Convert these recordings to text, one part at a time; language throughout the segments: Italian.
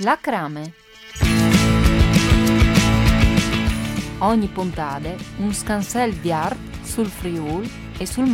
La Crame. Ogni puntata un scansel di arte sul Friul e sul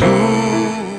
mondo.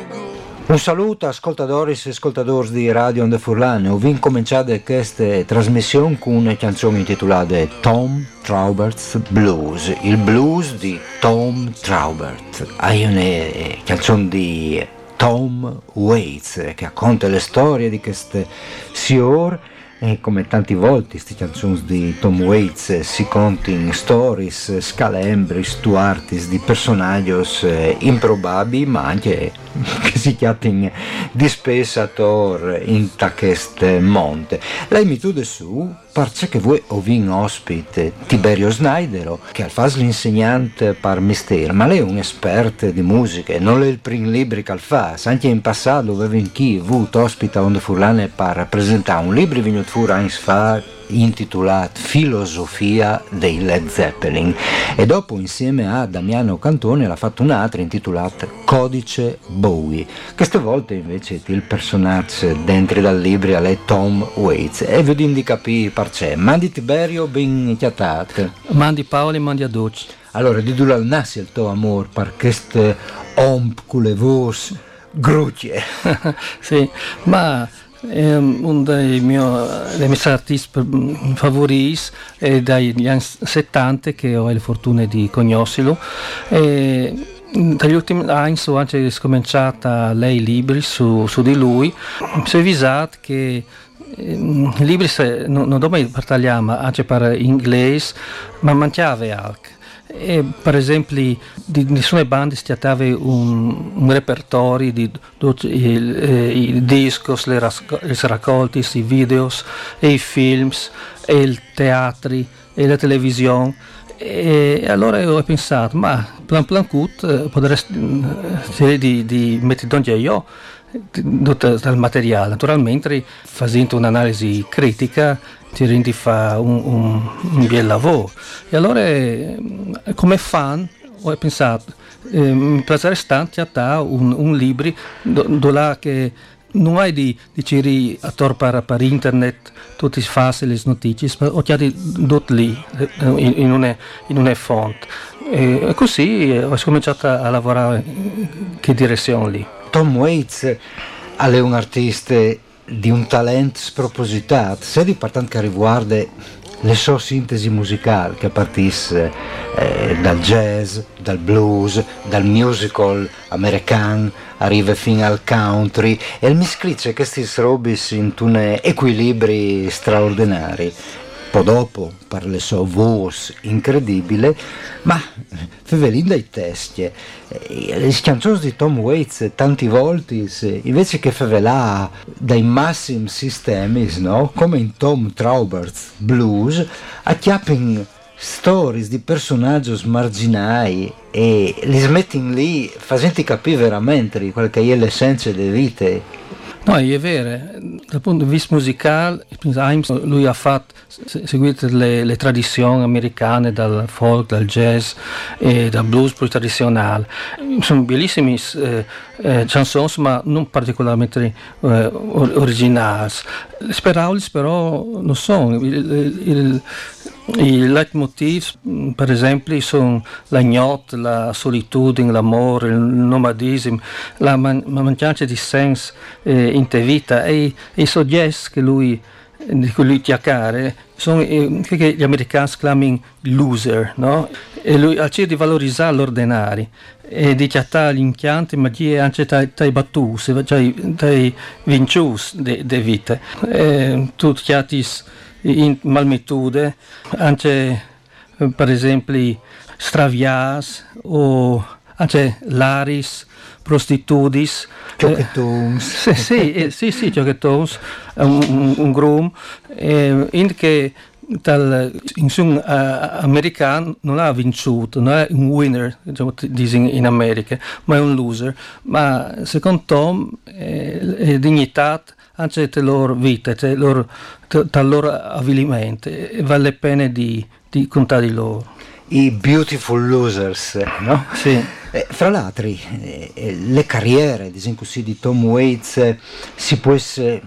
Un saluto ascoltatori e ascoltatori di Radio On The Furlane. Ho cominciato questa trasmissione con una canzone intitolata Tom Traubert's Blues, il blues di Tom Traubert. È una canzone di Tom Waits che racconta le storie di queste signore e come tanti volte queste canzoni di Tom Waits si contano stories, scalembris, tuartis di personaggi eh, improbabili ma anche che si chiamano di spessator in questo monte. Lei mi tude su, parce che voi ovin ospite Tiberio Snaidero, che al fas l'insegnante par mistero, ma lei è un esperto di musica, non è il primo libro che al fas, anche in passato aveva in chi avuto ospita onde furlane per presentare un libro venuto fuori anni fa intitolato Filosofia dei Led Zeppelin e dopo insieme a Damiano Cantone l'ha fatto un'altra intitolata Codice Bowie. Queste volte invece il personaggio dentro dal libro è Tom Waits e vi di capire perché. Mandi Tiberio ben chiatate. Mandi Paolo e mandi a Duc. Allora, di al nasce il tuo amore per queste omp con le voci grucce. sì, ma è dei miei, dei miei artisti favoriti è dagli anni 70 che ho la fortuna di conoscerlo. E dagli ultimi anni ho anche cominciato a leggere libri su, su, di lui. Si è avvisato che i libri non, non dove parliamo anche per inglese, ma mancava anche. E, per esempio, di nessuna banda si aveva un, un repertorio di tutti i, i dischi, le, raccolti, i video, i film, il teatro e la televisione. E allora ho pensato, ma plan plan cut eh, potresti eh, di, di mettere donde io il materiale, naturalmente facendo un'analisi critica ti rendi fa un, un, un bel lavoro. E allora eh, come fan ho pensato, eh, mi piacerebbe tanto a te un, un libro dove che non hai di dire a torpare per internet tutte le notizie, ma ho chiaro tutto lì, eh, in, una, in una fonte. E così ho cominciato a lavorare in che direzione lì. Tom Waits è un artista di un talento spropositato, sia di parte che riguarda le sue sintesi musicali che partisse eh, dal jazz, dal blues, dal musical americano, arriva fino al country e il misclicce questi robis in un equilibri straordinari dopo per le sue voci incredibili, ma fevelin dai testi. Le canzoni di Tom Waits tanti volte, invece che fevelà dai massimi sistemi, no? come in Tom Traubert's Blues, acchiappano storie di personaggi marginali e li smetti lì facendo capire veramente qual che è l'essenza delle vite No, è vero, dal punto di vista musicale, lui ha fatto, seguito le, le, tradizioni americane dal folk, dal jazz e dal blues più tradizionale. Sono bellissime eh, eh, canzoni, ma non particolarmente eh, originali. Parole però non sono. Il, il, i leitmotiv, per esempio, sono l'agnotte, la solitudine, l'amore, il nomadismo, la, man- mancanza di senso eh, in te vita e i soggetti che lui, di cui lui chiacchiere sono eh, che gli americani chiamano loser, no? E lui ha cercato di valorizzare l'ordinari e di chiattare gli impianti, ma anche dai battuti, cioè dai vinciuti di vita. E, tu chiatti in malmitude, anche per esempio stravias o anche laris, prostitudis. Giochettons. Eh, sì, eh, sì, sì, giochettons, un, un, groom, eh, in che dal insomma, uh, americano non ha vinto, non è un winner, diciamo, in America, ma è un loser. Ma secondo Tom eh, dignità anche della loro vita, dal loro, loro avvilimento, vale la pena di, di contare loro. I beautiful losers, no? Sì. Eh, fra l'altro, eh, le carriere, ad esempio, di Tom Waits eh, si può essere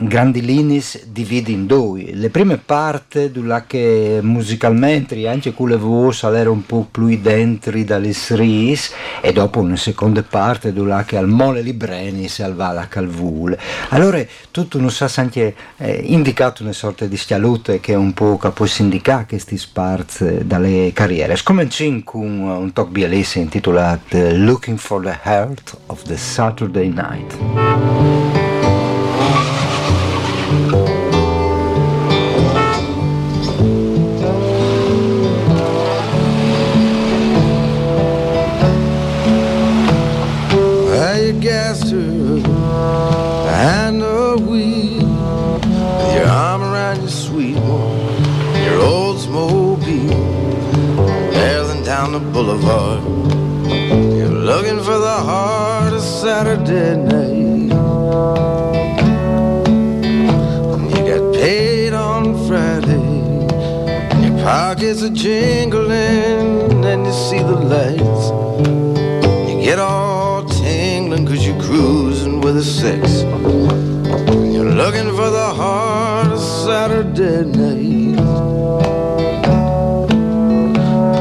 grandi linee divide in due. Le prime parti, che musicalmente anche quelle voci erano un po' più dentro dalle stris, e dopo una seconda parte che al mole libreni si alva la calvule. Allora tutto non sa anche eh, indicato una sorta di schialute che un po' può indicare questi sparse dalle carriere. Scominciamo con un talk bielese intitolato Looking for the Heart of the Saturday Night. Saturday night.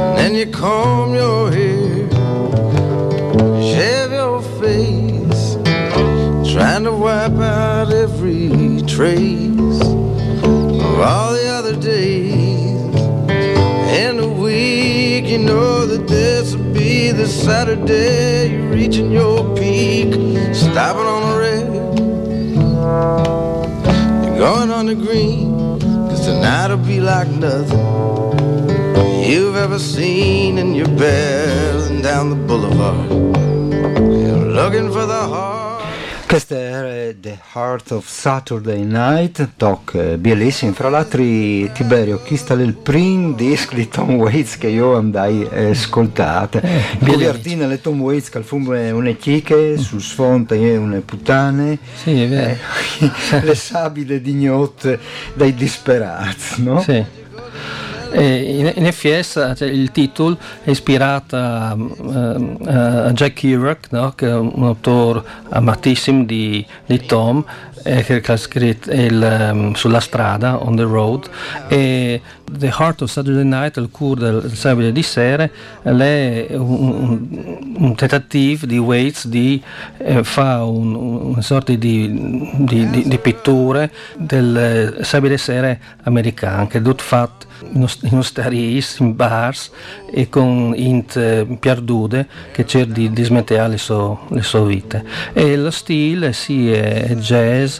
And then you comb your hair, shave your face, trying to wipe out every trace of all the other days. In a week, you know that this will be the Saturday you're reaching your peak, stopping on the red. You're going on the green, tonight'll be like nothing you've ever seen, and you're barreling down the boulevard. You're looking for the heart. Questo era The Heart of Saturday Night, talk eh, bellissimo. Fra l'altro, Tiberio, chi sta nel primo disco di Tom Waits che io andai a ascoltare. Eh, Copertina le Tom Waits che al fumo è una chiche, sul sfondo è una puttane. Sì, è vero. Eh, le sabile dignotte dai disperati, no? Sì. In, in FS cioè, il titolo è ispirato a, a, a Jack Kerouac, no? che è un autore amatissimo di, di Tom, eh, che ha scritto il, um, Sulla strada, On the Road, e The Heart of Saturday Night, il cuore del sabato di sera, è un, un, tentativo di Waits di eh, fare un, una sorta di, di, di, di pitture del sabato di sera americano, che è tutto fatto in osteries, in bars e con int eh, perdute che cerca di dismettere le sue so vite. E lo stile sì è jazz, jazz,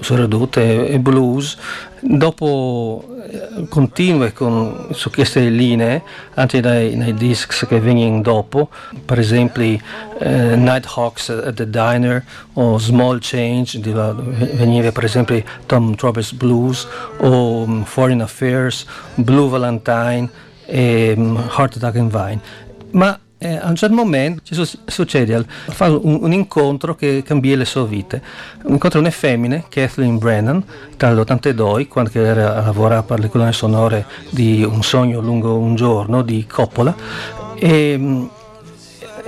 soprattutto e blues. Dopo eh, continua con, su queste linee anche nei, nei discs che vengono dopo, per esempio eh, Nighthawks at the Diner o Small Change, veniva per esempio Tom Roberts Blues o um, Foreign Affairs, Blue Valentine e um, Heart Attack and Vine. Ma eh, a un certo momento ci succede fa un, un, incontro che cambia le sue vite. Incontra una femmina, Kathleen Brennan, dall'82, quando era a lavorare per le colonne sonore di Un sogno lungo un giorno di Coppola. E, mm,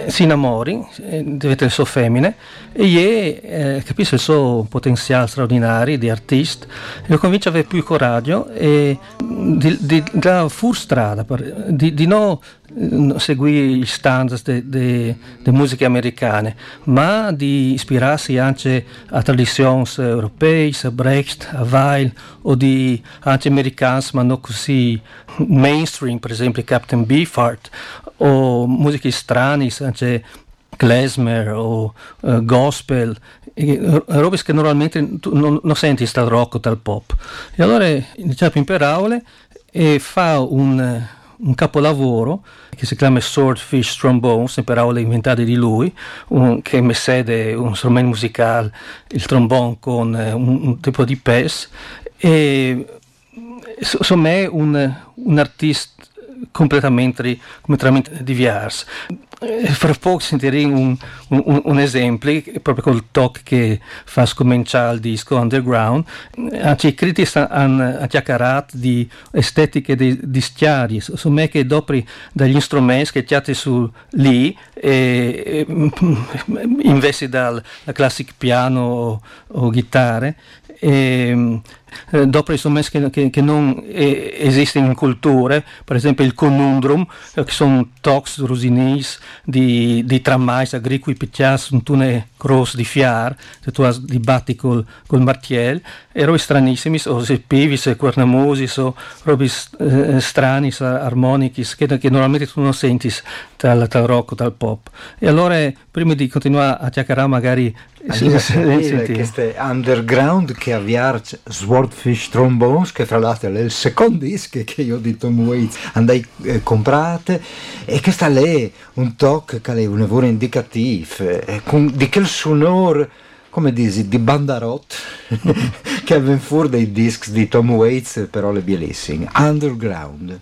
si innamori, eh, diventa il suo femmine e eh, capisce il suo potenziale straordinario di artista e lo convince ad avere più coraggio e di, di, di fur strada, di, di non eh, seguire gli standard delle musiche americane, ma di ispirarsi anche a tradizioni europee, a Brecht, a Weil o di anche americani, ma non così mainstream, per esempio Captain Beefheart o musiche strane, anche klezmer o uh, gospel, robe che normalmente tu non, non senti sta rock o tal pop. E allora iniziamo in per e fa un, un, capolavoro che si chiama Swordfish Trombone, sempre aule inventate di lui, un, che mi sede un strumento musicale, il trombone con uh, un, un, tipo di pes e insomma è un, un artista completamente, completamente diverso. Eh, fra poco sentiremo un, un, un, esempio, proprio col talk che fa scominciare il disco Underground. Anche i critici hanno chiacchierato di estetiche di, di stiari, insomma che dopo dagli strumenti che chiate su lì, e, e, invece dal classic piano o, o chitarre, e, eh, dopo strumenti che, che, che non eh, esistono in culture, per esempio il conundrum, eh, che sono tox rusinis di, di trammais agricoli piccias, un tune grosso di fiar, che tu hai dibatti col, col martiel, e robi stranissimi, o se pivis, o cornamusis, o robi eh, strani, armonici, che, che, normalmente tu non senti dal, dal rock o dal pop. E allora, prima di continuare a chiacchierare, magari... Sì, sì, sì, queste underground che avviare Swordfish Trombones, che tra l'altro è il secondo disco che io di Tom Waits andai eh, comprate, e che sta lì un tocco che è un lavoro indicativo, eh, con, di quel sonore come dici, di bandarot che avven fuori dei dischi di Tom Waits, però le bellissime. Underground.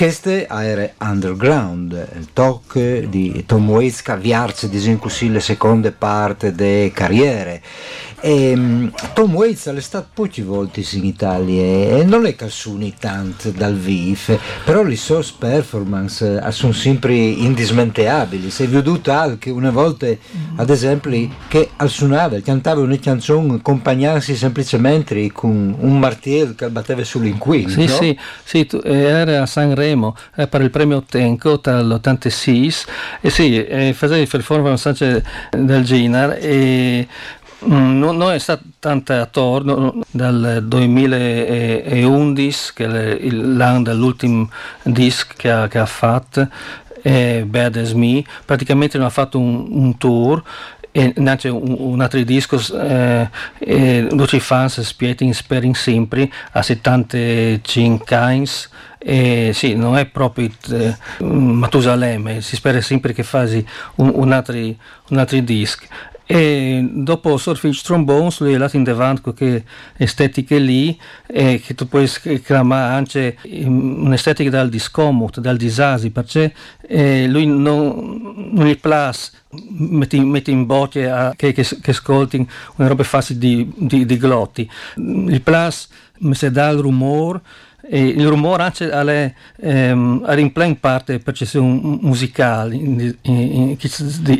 Queste era Underground, il talk di Tom Waits che avviarsi così le seconde parte delle carriere E, ehm, Tom Waits è stato pochi volte in Italia e non è che suoni tanto dal vivo, però le sue performance eh, sono sempre indismenteabili. Si è veduto anche una volta, ad esempio, che al suonava, cantava una canzone accompagnarsi semplicemente con un martello che batteva sull'inquino. Sì, no? sì, sì, era a Sanremo eh, per il premio Tenco dall'86 e sì, eh, faceva performance del genere e Mm, non, non, è stata tanta attorno dal 2011 che è l'anno dell'ultimo disc che ha, che ha fatto è Bad As Me. Praticamente non ha fatto un, un tour e nasce un, altro disco eh, eh, dove i fans spiegano spering sempre a 75 anni e sì, non è proprio eh, Matusalemme, si spera sempre che faccia un, un, altro, un altro disco e dopo Surfish Trombones lui è andato in davanti con quelle estetiche lì e che tu puoi chiamare anche un'estetica dal discomodo, dal disasi, perché lui non, non gli piace metti, metti, in bocca a, che, che, che ascolti una roba facile di, di, di glotti. Gli piace dà il rumore e il rumore anche è ehm, in parte percezione musicale in,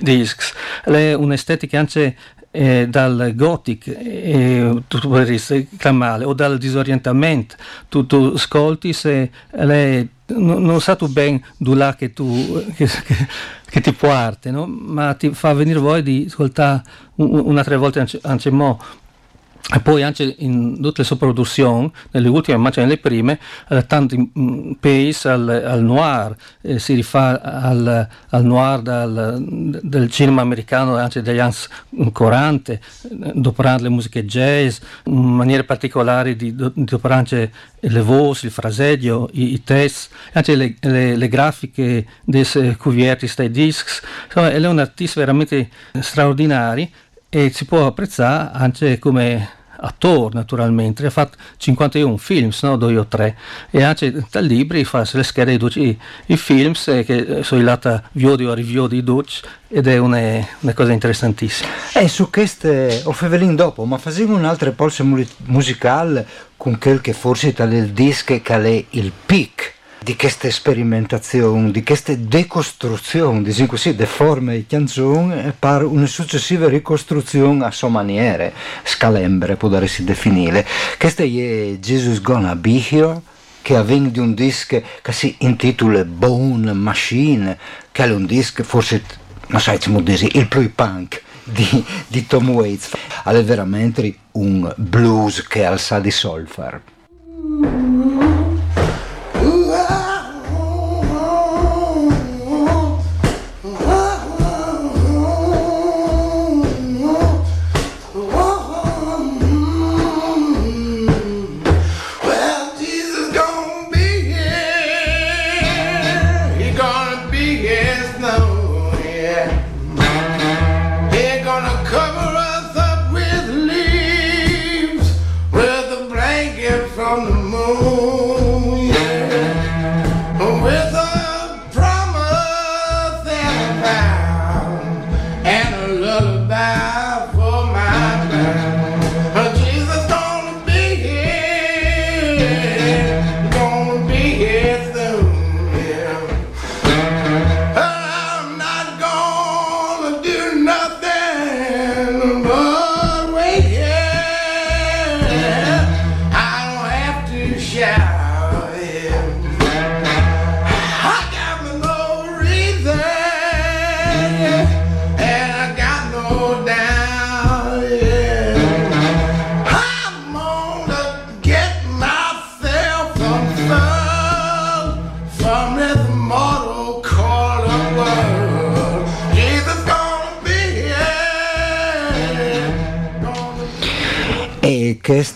discs. È un'estetica anche eh, dal gothic eh, tu potresti chiamare o dal disorientamento. Tu, ascolti se lei non, non sa tu ben dove che tu che, che, che ti porta no? ma ti fa venire voglia di ascoltare un'altra volta anche, anche mo poi anche in tutte le sue produzioni, nelle ultime ma anche nelle prime, eh, tanti mm, pace al, al noir, eh, si rifà al, al noir dal, del cinema americano anche degli anni 40, eh, operando le musiche jazz, in maniere particolari di, di anche le voci, il fraseggio, i, i test, anche le, le, le grafiche dei cuvierti, dei discs, insomma è un artista veramente straordinario e si può apprezzare anche come attore naturalmente, ha fatto 51 film, no? due o tre, e anche dal libri fa le schede di i film che sono lata video a review di Dutch ed è una, una cosa interessantissima. E su queste, o fevelin dopo, ma facciamo un'altra polse musicale con quel che forse è il disco che è il pic di queste sperimentazioni, di queste decostruzioni, diciamo così, di forme di canzone per una successiva ricostruzione a sua maniera, scalembre, darsi definire. Questo è Jesus Gonna Be Here, che avviene di un disco che si intitola Bone Machine, che è un disco forse, non dire, il più punk. Di, di Tom Waits è veramente un blues che alza di solfar.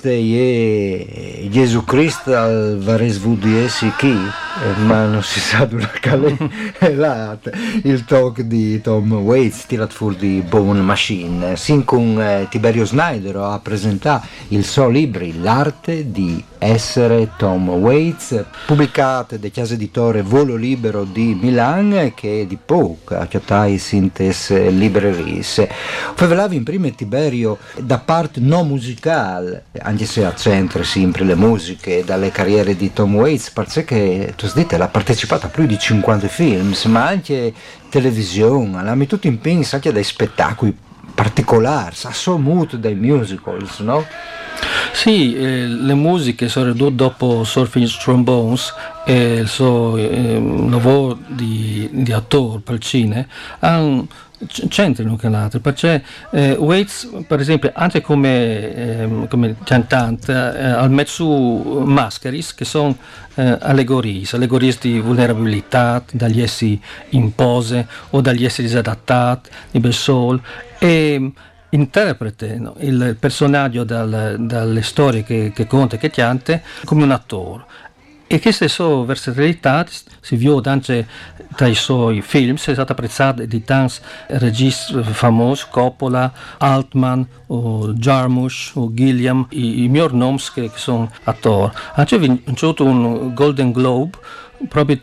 the je Jesu Krist al vares vudiesi ki eh, ma non si sa di una calè. Il talk di Tom Waits tirato fuori di Bone Machine. Sin con eh, Tiberio Snyder ha presentato il suo libro L'arte di essere Tom Waits, pubblicato da casa editore Volo Libero di Milan che di poco a Chiatai Sintes Libreris. Favelavi in prima Tiberio da parte non musicale, anche se accentra sempre le musiche dalle carriere di Tom Waits, perché tu dite l'ha partecipato a più di 50 film, ma anche televisione, l'ha tutto in pins anche dai spettacoli particolari, sa so molto dai musicals, no? Sì, eh, le musiche ridotte dopo Surfing Trombones e il suo eh, lavoro di, di attore per il cinema hanno c'entrano con l'altro perché eh, Waits per esempio anche come, eh, come cantante eh, ha messo mascheris che sono eh, allegorie allegorie di vulnerabilità dagli esseri in pose o dagli esseri disadattati di bel sol e interprete no? il personaggio dal, dalle storie che, che conta e che chiante come un attore e questa sua versatilità si vede anche tra i suoi film, è stata apprezzata di tanti registi famosi, Coppola, Altman, o Jarmusch, o Gilliam, i, i miei nomi che, che sono attori. Anche ha vinto un Golden Globe proprio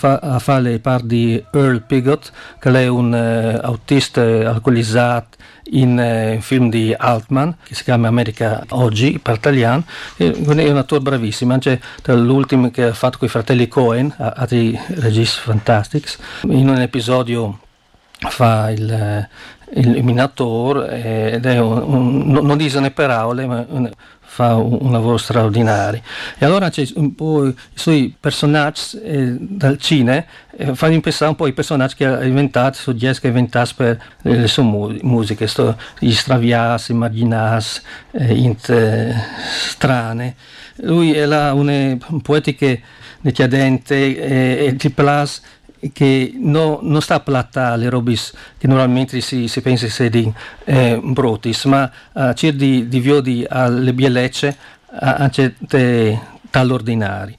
a fare parte di Earl Pigott, che è un uh, autista alcolizzato in uh, un film di Altman che si chiama America Oggi per italiano è un attore bravissimo anche l'ultimo che ha fatto con i fratelli Cohen altri registi fantastici in un episodio fa il, eh, il minatore ed è un, un, non dice ne parole ma fa un, un, lavoro straordinario. E allora c'è un po' i suoi personaggi eh, dal cinema, eh, fanno pensare un po' i personaggi che ha inventato, su jazz che ha inventato per le sue mu- musiche, sto, gli stravias, i marginas, eh, int, eh, strane. Lui è là una poetica decadente e, e ti piace che no, non sta platta alle robe che normalmente si, si pensa siano eh, brutis, ma uh, c'è di, di viodi alle bielecce anche dall'ordinari.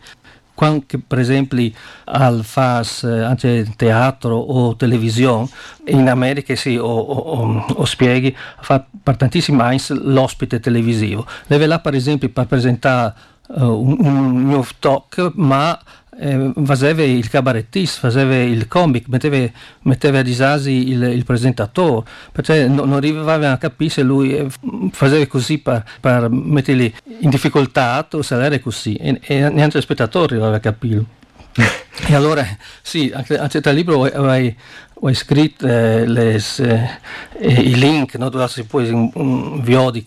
Quando per esempio al fas eh, anche teatro o televisione in America sì, o, o, o spieghi fa per tantissimi anni l'ospite televisivo. Leve là per esempio per presentare uh, un, un new talk ma eh, faceva il cabarettista, faceva il comic, metteva, metteva a disagi il, il presentatore, perché non, non arrivava a capire se lui eh, faceva così per, per metterli in difficoltà o se era così, e, e neanche il spettatore arrivava a capirlo. e allora, sì, anche, anche dal libro hai, ho scritto eh, les, eh, i link no, dove si può inviare di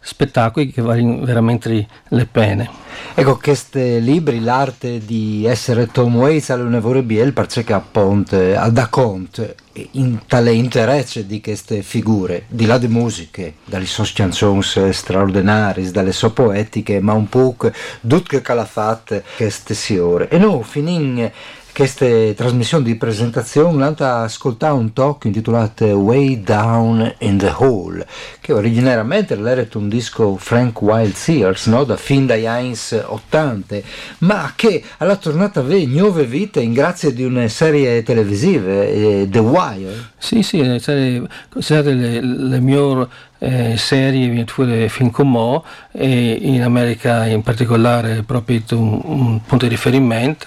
spettacoli che valgono veramente le pene. Ecco, questi libri, l'arte di essere Tom Waits all'Università Biel, perché appunto da conto in tale interesse di queste figure, di là di musiche, dalle sue canzoni straordinarie, dalle sue poetiche, ma un po' tutto che ha fatto queste ore. E noi, finendo questa trasmissione di presentazione l'hanno ascoltato un talk intitolato Way Down in the Hole che originariamente era un disco Frank Wild Sears no? da fin dagli anni 80 ma che alla tornata aveva nuove vite in grazia di una serie televisive eh, The Wire sì sì considerate le, le migliori eh, serie fin come e in America in particolare proprio un, un punto di riferimento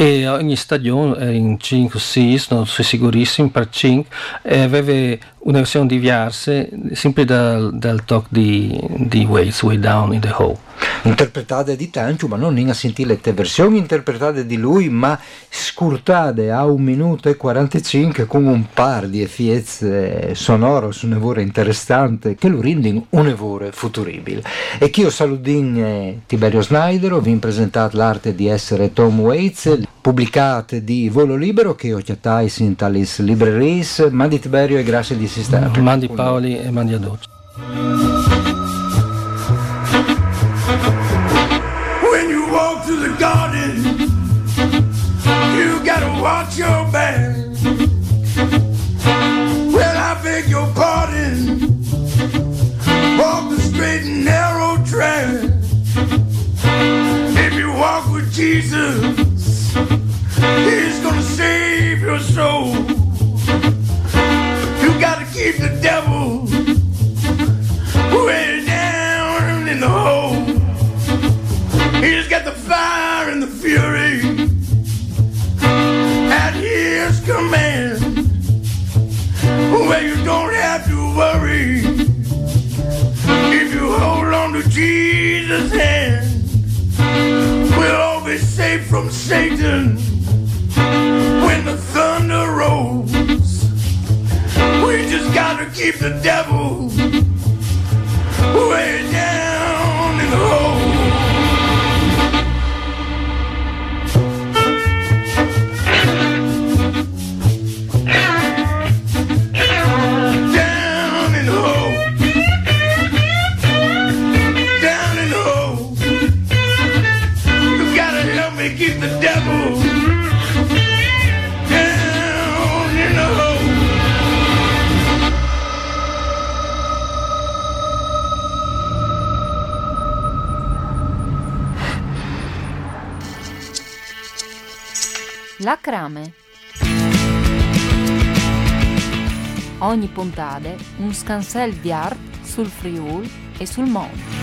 e ogni stagione in 5-6, non sono sicurissimo, per 5, aveva una versione diversa, sempre dal, dal talk di, di Waits, Way Down in the Hole interpretate di Tancio, ma non in a sentire le versioni interpretate di lui, ma scurtate a un minuto e 45 con un par di effiezze sonore su un evore interessante che lo rendono un evore futuribile. E che io saludin Tiberio Snyder, vi ho presentato l'arte di essere Tom Waits, pubblicate di Volo Libero che ho chiatai in talis libreries, mandi Tiberio e grazie di assistere. Mandi Paoli e mandi a Doccia. want your man. Well, I beg your pardon. Walk the straight and narrow track. If you walk with Jesus. Satan when the thunder rolls. We just gotta keep the devil Crame. Ogni puntata un scansel di art sul Friuli e sul Monte.